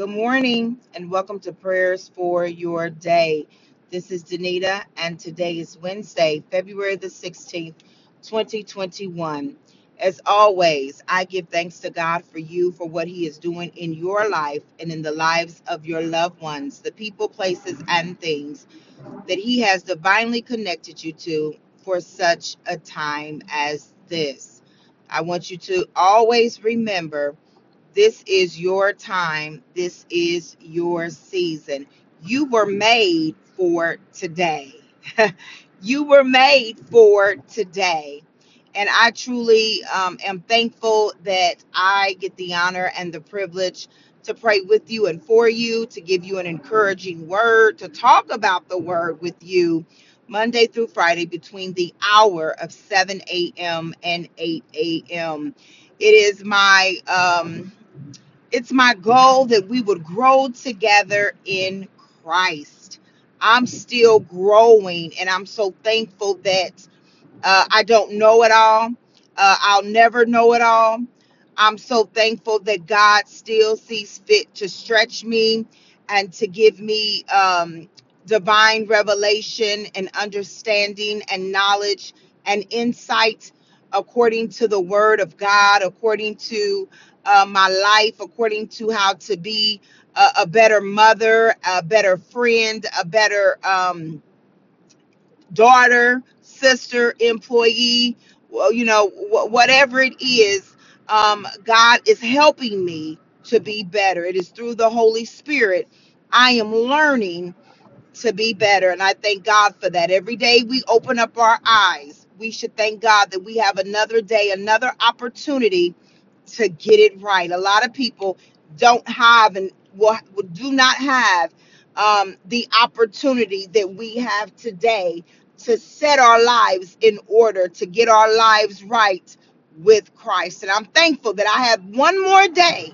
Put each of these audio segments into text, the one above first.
Good morning and welcome to prayers for your day. This is Danita and today is Wednesday, February the 16th, 2021. As always, I give thanks to God for you for what He is doing in your life and in the lives of your loved ones, the people, places, and things that He has divinely connected you to for such a time as this. I want you to always remember this is your time. This is your season. You were made for today. you were made for today. And I truly um, am thankful that I get the honor and the privilege to pray with you and for you, to give you an encouraging word, to talk about the word with you Monday through Friday between the hour of 7 a.m. and 8 a.m. It is my um, it's my goal that we would grow together in Christ. I'm still growing, and I'm so thankful that uh, I don't know it all. Uh, I'll never know it all. I'm so thankful that God still sees fit to stretch me and to give me um, divine revelation and understanding and knowledge and insight according to the word of God, according to uh, my life, according to how to be a, a better mother, a better friend, a better. Um, daughter, sister, employee, well, you know, wh- whatever it is, um, God is helping me to be better. It is through the Holy Spirit. I am learning to be better. And I thank God for that. Every day we open up our eyes, we should thank God that we have another day, another opportunity to get it right. A lot of people don't have and will, do not have um, the opportunity that we have today to set our lives in order, to get our lives right with Christ. And I'm thankful that I have one more day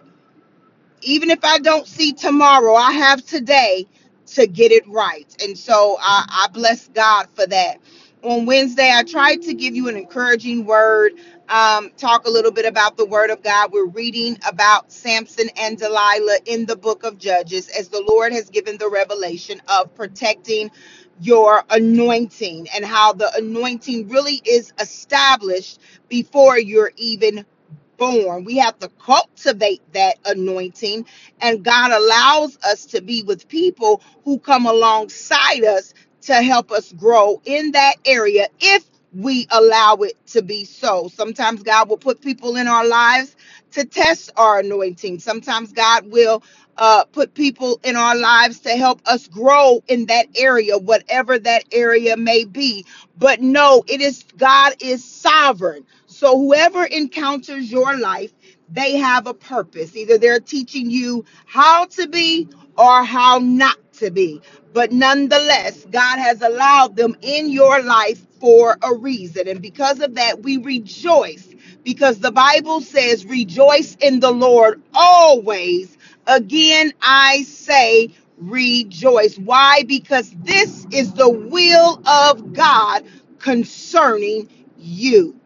even if I don't see tomorrow, I have today to get it right. And so I, I bless God for that. On Wednesday, I tried to give you an encouraging word, um, talk a little bit about the word of God. We're reading about Samson and Delilah in the book of Judges as the Lord has given the revelation of protecting your anointing and how the anointing really is established before you're even born. We have to cultivate that anointing, and God allows us to be with people who come alongside us to help us grow in that area if we allow it to be so. Sometimes God will put people in our lives to test our anointing. Sometimes God will uh, put people in our lives to help us grow in that area, whatever that area may be. But no, it is God is sovereign. So whoever encounters your life, they have a purpose. Either they're teaching you how to be or how not to be. But nonetheless, God has allowed them in your life for a reason. And because of that, we rejoice because the Bible says, rejoice in the Lord always. Again, I say, rejoice. Why? Because this is the will of God concerning you.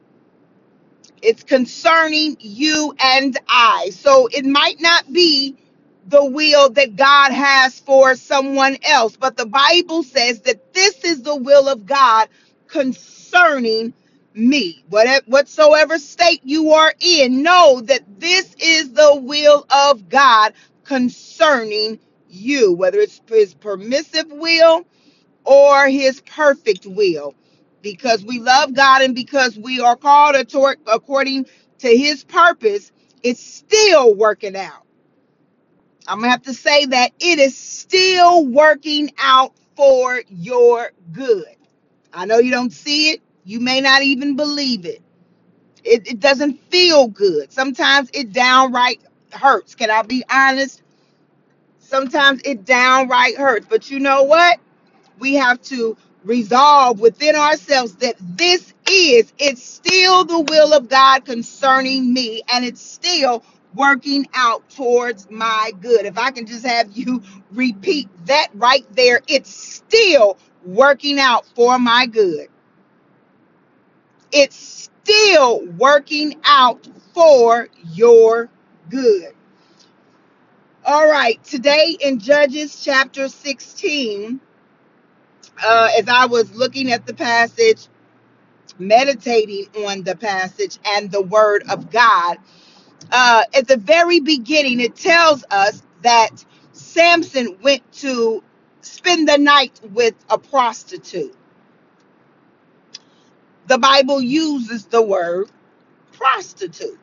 It's concerning you and I. So it might not be the will that God has for someone else, but the Bible says that this is the will of God concerning me. Whatever, whatsoever state you are in, know that this is the will of God concerning you, whether it's his permissive will or his perfect will because we love God and because we are called according to his purpose, it's still working out. I'm going to have to say that it is still working out for your good. I know you don't see it. You may not even believe it. It, it doesn't feel good. Sometimes it downright hurts. Can I be honest? Sometimes it downright hurts. But you know what? we have to resolve within ourselves that this is it's still the will of God concerning me and it's still working out towards my good. If I can just have you repeat that right there, it's still working out for my good. It's still working out for your good. All right, today in Judges chapter 16, uh, as I was looking at the passage, meditating on the passage and the word of God, uh, at the very beginning, it tells us that Samson went to spend the night with a prostitute. The Bible uses the word prostitute.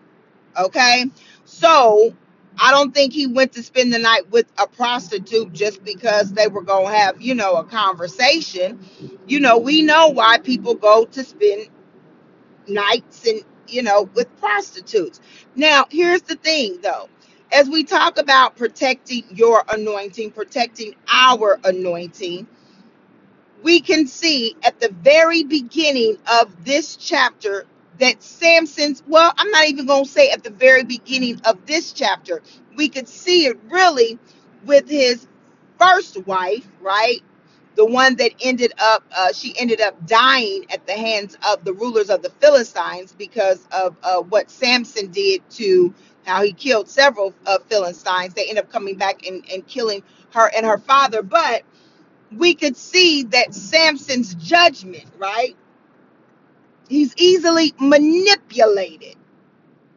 Okay. So I don't think he went to spend the night with a prostitute just because they were going to have, you know, a conversation. You know, we know why people go to spend nights and, you know, with prostitutes. Now, here's the thing though. As we talk about protecting your anointing, protecting our anointing, we can see at the very beginning of this chapter that Samson's, well, I'm not even going to say at the very beginning of this chapter. We could see it really with his first wife, right? The one that ended up, uh, she ended up dying at the hands of the rulers of the Philistines because of uh, what Samson did to how he killed several uh, Philistines. They end up coming back and, and killing her and her father. But we could see that Samson's judgment, right? He's easily manipulated.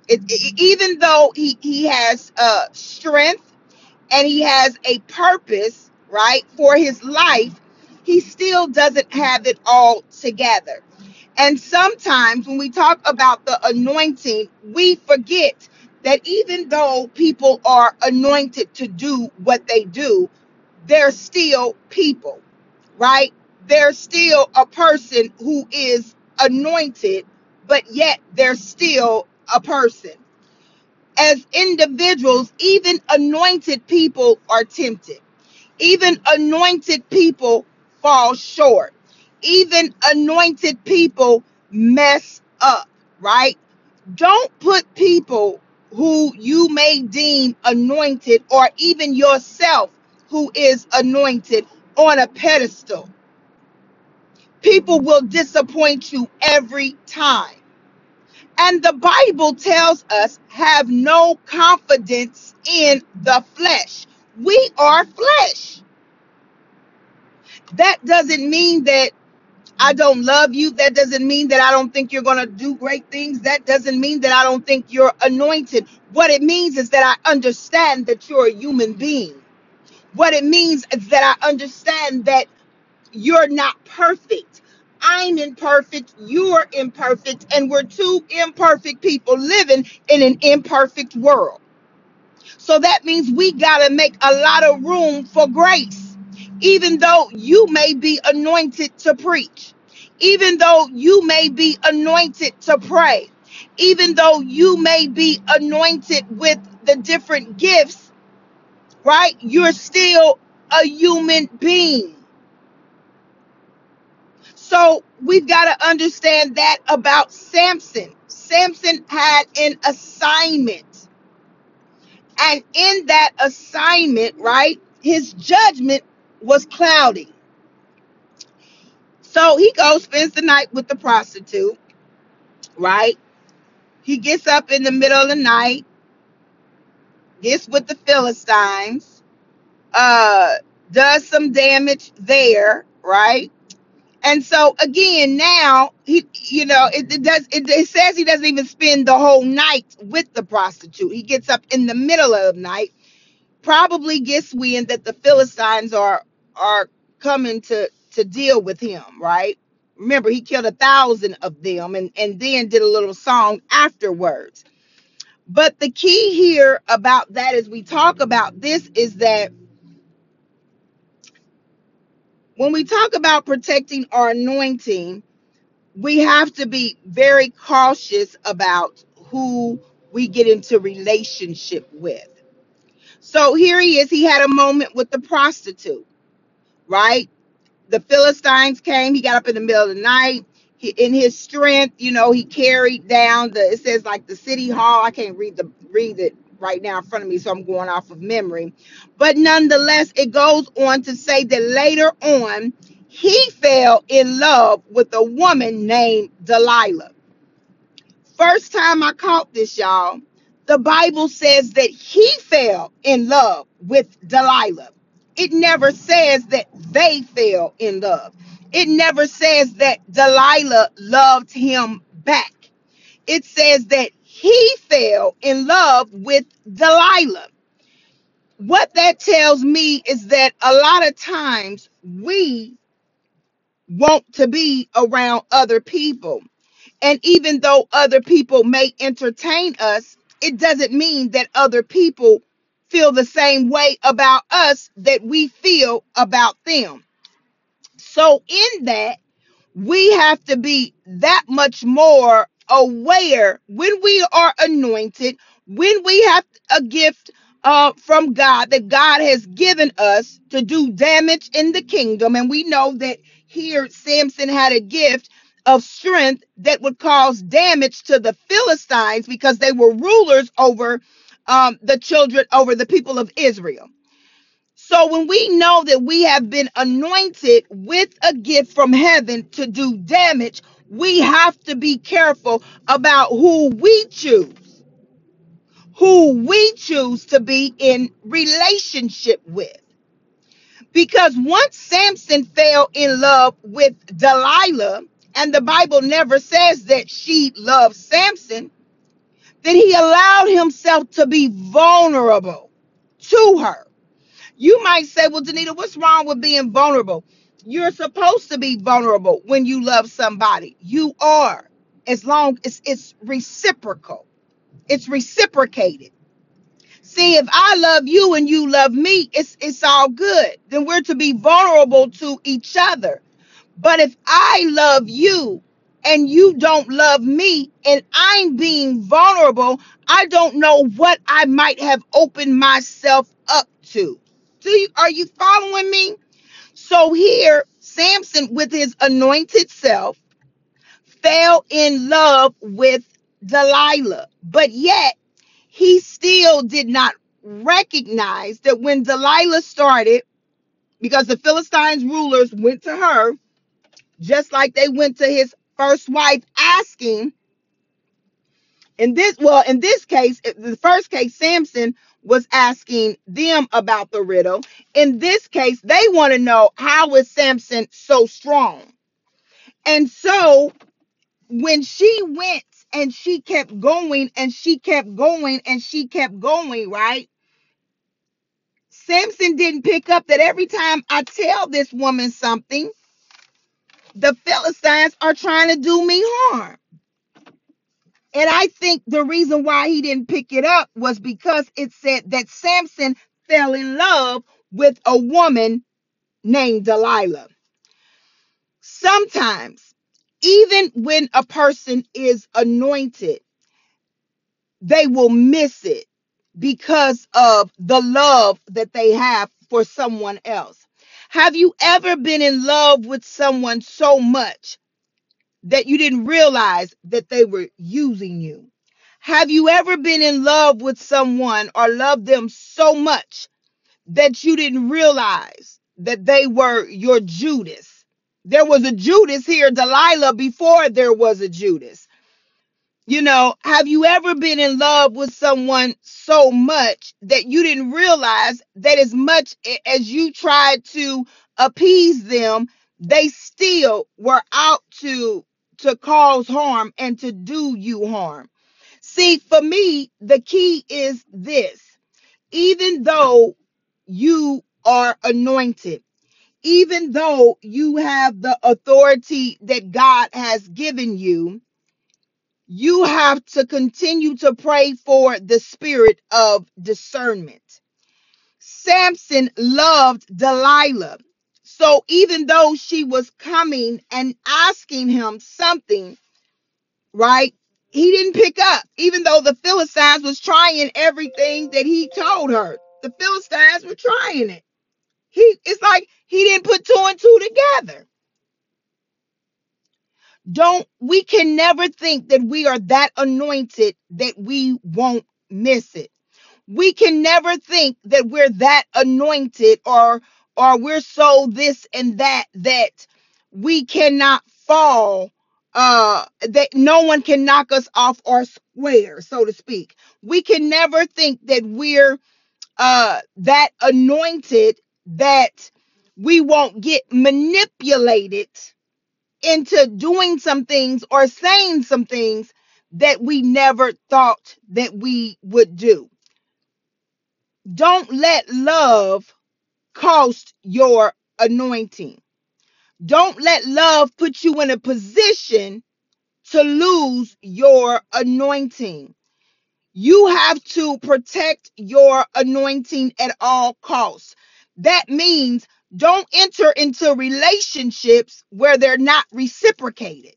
It, it- even though he, he has uh, strength and he has a purpose, right, for his life, he still doesn't have it all together. And sometimes when we talk about the anointing, we forget that even though people are anointed to do what they do, they're still people, right? They're still a person who is anointed, but yet they're still a person. As individuals, even anointed people are tempted. Even anointed people fall short. Even anointed people mess up, right? Don't put people who you may deem anointed or even yourself who is anointed on a pedestal. People will disappoint you every time. And the Bible tells us have no confidence in the flesh. We are flesh. That doesn't mean that I don't love you. That doesn't mean that I don't think you're going to do great things. That doesn't mean that I don't think you're anointed. What it means is that I understand that you're a human being. What it means is that I understand that you're not perfect. I'm imperfect, you're imperfect, and we're two imperfect people living in an imperfect world. So that means we got to make a lot of room for grace. Even though you may be anointed to preach, even though you may be anointed to pray, even though you may be anointed with the different gifts, right? You're still a human being. So we've got to understand that about Samson. Samson had an assignment. And in that assignment, right, his judgment was cloudy. So he goes, spends the night with the prostitute, right? He gets up in the middle of the night, gets with the Philistines, uh, does some damage there, right? And so again, now he, you know, it, it does. It, it says he doesn't even spend the whole night with the prostitute. He gets up in the middle of the night, probably gets wind that the Philistines are are coming to to deal with him. Right? Remember, he killed a thousand of them, and and then did a little song afterwards. But the key here about that, as we talk about this, is that when we talk about protecting our anointing we have to be very cautious about who we get into relationship with. So here he is. He had a moment with the prostitute, right? The Philistines came. He got up in the middle of the night. He, in his strength, you know, he carried down the. It says like the city hall. I can't read the read it right now in front of me, so I'm going off of memory. But nonetheless, it goes on to say that later on, he fell in love with a woman named Delilah. First time I caught this, y'all, the Bible says that he fell in love with Delilah. It never says that they fell in love. It never says that Delilah loved him back. It says that he fell in love with Delilah. What that tells me is that a lot of times we want to be around other people and even though other people may entertain us, it doesn't mean that other people feel the same way about us that we feel about them. So, in that, we have to be that much more aware when we are anointed, when we have a gift uh, from God that God has given us to do damage in the kingdom. And we know that here Samson had a gift of strength that would cause damage to the Philistines because they were rulers over um, the children, over the people of Israel. So when we know that we have been anointed with a gift from heaven to do damage, we have to be careful about who we choose, who we choose to be in relationship with. Because once Samson fell in love with Delilah, and the Bible never says that she loved Samson, then he allowed himself to be vulnerable to her You might say, well, Danita, what's wrong with being vulnerable? You're supposed to be vulnerable when you love somebody. You are, as long as it's reciprocal. It's reciprocated. See, if I love you and you love me, it's it's all good. Then we're to be vulnerable to each other. But if I love you and you don't love me and I'm being vulnerable, I don't know what I might have opened myself up to. Do you are you following me? So here Samson with his anointed self fell in love with Delilah, but yet he still did not recognize that when Delilah started because the Philistines rulers went to her just like they went to his first wife asking in this well in this case the first case samson was asking them about the riddle. In this case they want to know how is samson so strong? And so when she went and she kept going and she kept going and she kept going right? Samson didn't pick up that every time i tell this woman something the philistines are trying to do me harm And I think the reason why he didn't pick it up was because it said that Samson fell in love with a woman named Delilah. Sometimes, even when a person is anointed, they will miss it because of the love that they have for someone else. Have you ever been in love with someone so much that you didn't realize that they were using you? Have you ever been in love with someone or loved them so much that you didn't realize that they were your Judas? There was a Judas here, Delilah, before there was a Judas. You know, have you ever been in love with someone so much that you didn't realize that as much as you tried to appease them, they still were out to to cause harm and to do you harm? See, for me, the key is this. Even though you are anointed, even though you have the authority that God has given you, you have to continue to pray for the spirit of discernment. Samson loved Delilah. So even though she was coming and asking him something, right? He didn't pick up, even though the Philistines was trying everything that he told her. The Philistines were trying it. He it's like he didn't put two and two together. Don't we can never think that we are that anointed that we won't miss it. We can never think that we're that anointed or or we're so this and that that we cannot fall uh that no one can knock us off our square so to speak we can never think that we're uh that anointed that we won't get manipulated into doing some things or saying some things that we never thought that we would do don't let love cost your anointing don't let love put you in a position to lose your anointing. You have to protect your anointing at all costs. That means don't enter into relationships where they're not reciprocated.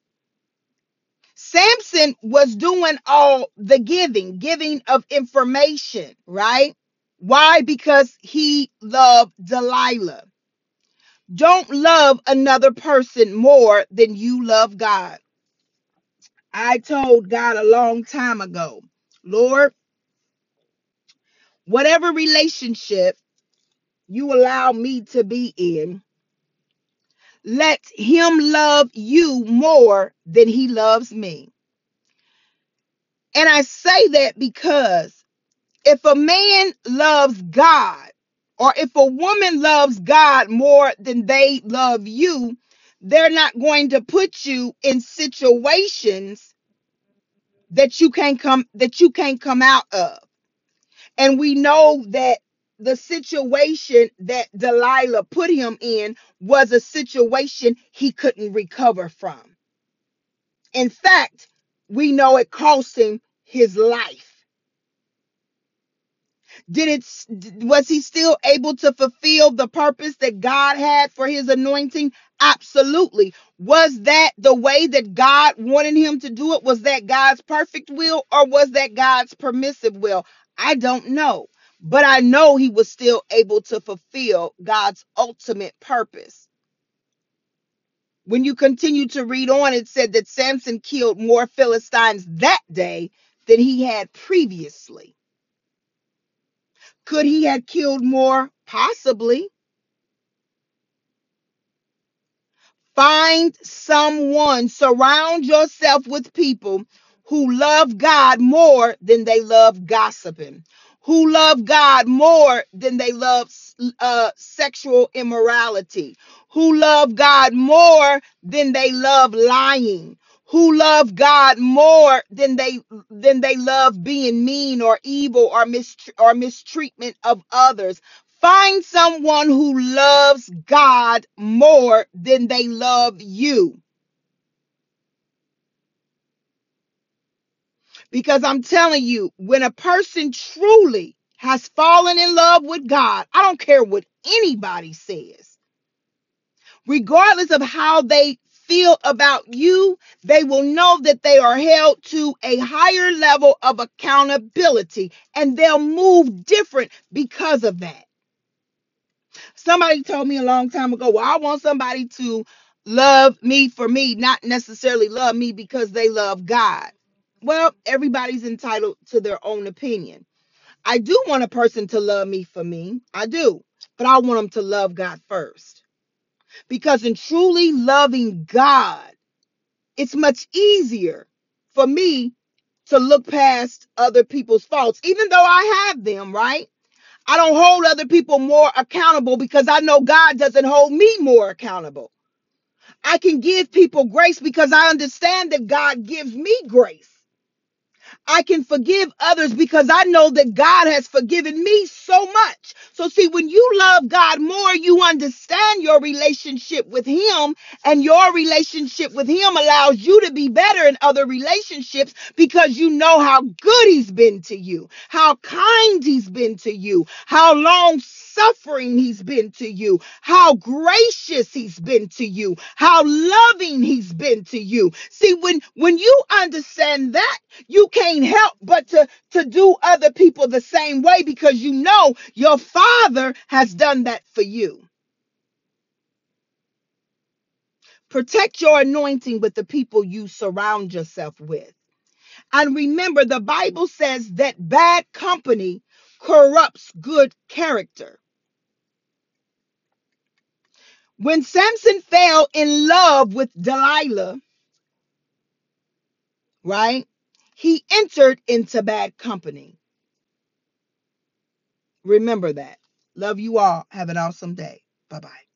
Samson was doing all the giving, giving of information, right? Why? Because he loved Delilah. Don't love another person more than you love God. I told God a long time ago, Lord, whatever relationship you allow me to be in, let him love you more than he loves me. And I say that because if a man loves God, or if a woman loves God more than they love you, they're not going to put you in situations that you can't come that you can't come out of. And we know that the situation that Delilah put him in was a situation he couldn't recover from. In fact, we know it cost him his life. Did it was he still able to fulfill the purpose that God had for his anointing? Absolutely. Was that the way that God wanted him to do it? Was that God's perfect will or was that God's permissive will? I don't know. But I know he was still able to fulfill God's ultimate purpose. When you continue to read on, it said that Samson killed more Philistines that day than he had previously. Could he have killed more? Possibly. Find someone, surround yourself with people who love God more than they love gossiping, who love God more than they love uh, sexual immorality, who love God more than they love lying, who love God more than they than they love being mean or evil or mis or mistreatment of others? Find someone who loves God more than they love you. Because I'm telling you, when a person truly has fallen in love with God, I don't care what anybody says, regardless of how they feel about you, they will know that they are held to a higher level of accountability and they'll move different because of that. Somebody told me a long time ago, well, I want somebody to love me for me, not necessarily love me because they love God. Well, everybody's entitled to their own opinion. I do want a person to love me for me. I do. But I want them to love God first. Because in truly loving God, it's much easier for me to look past other people's faults, even though I have them, right? I don't hold other people more accountable because I know God doesn't hold me more accountable. I can give people grace because I understand that God gives me grace. I can forgive others because I know that God has forgiven me so much. So, see, when you love God more, you understand your relationship with Him, and your relationship with Him allows you to be better in other relationships because you know how good He's been to you, how kind He's been to you, how long suffering he's been to you, how gracious he's been to you, how loving he's been to you. See, when when you understand that, you can't help but to to do other people the same way because you know your father has done that for you. Protect your anointing with the people you surround yourself with. And remember, the Bible says that bad company corrupts good character. When Samson fell in love with Delilah, right? He entered into bad company. Remember that. Love you all. Have an awesome day. Bye bye.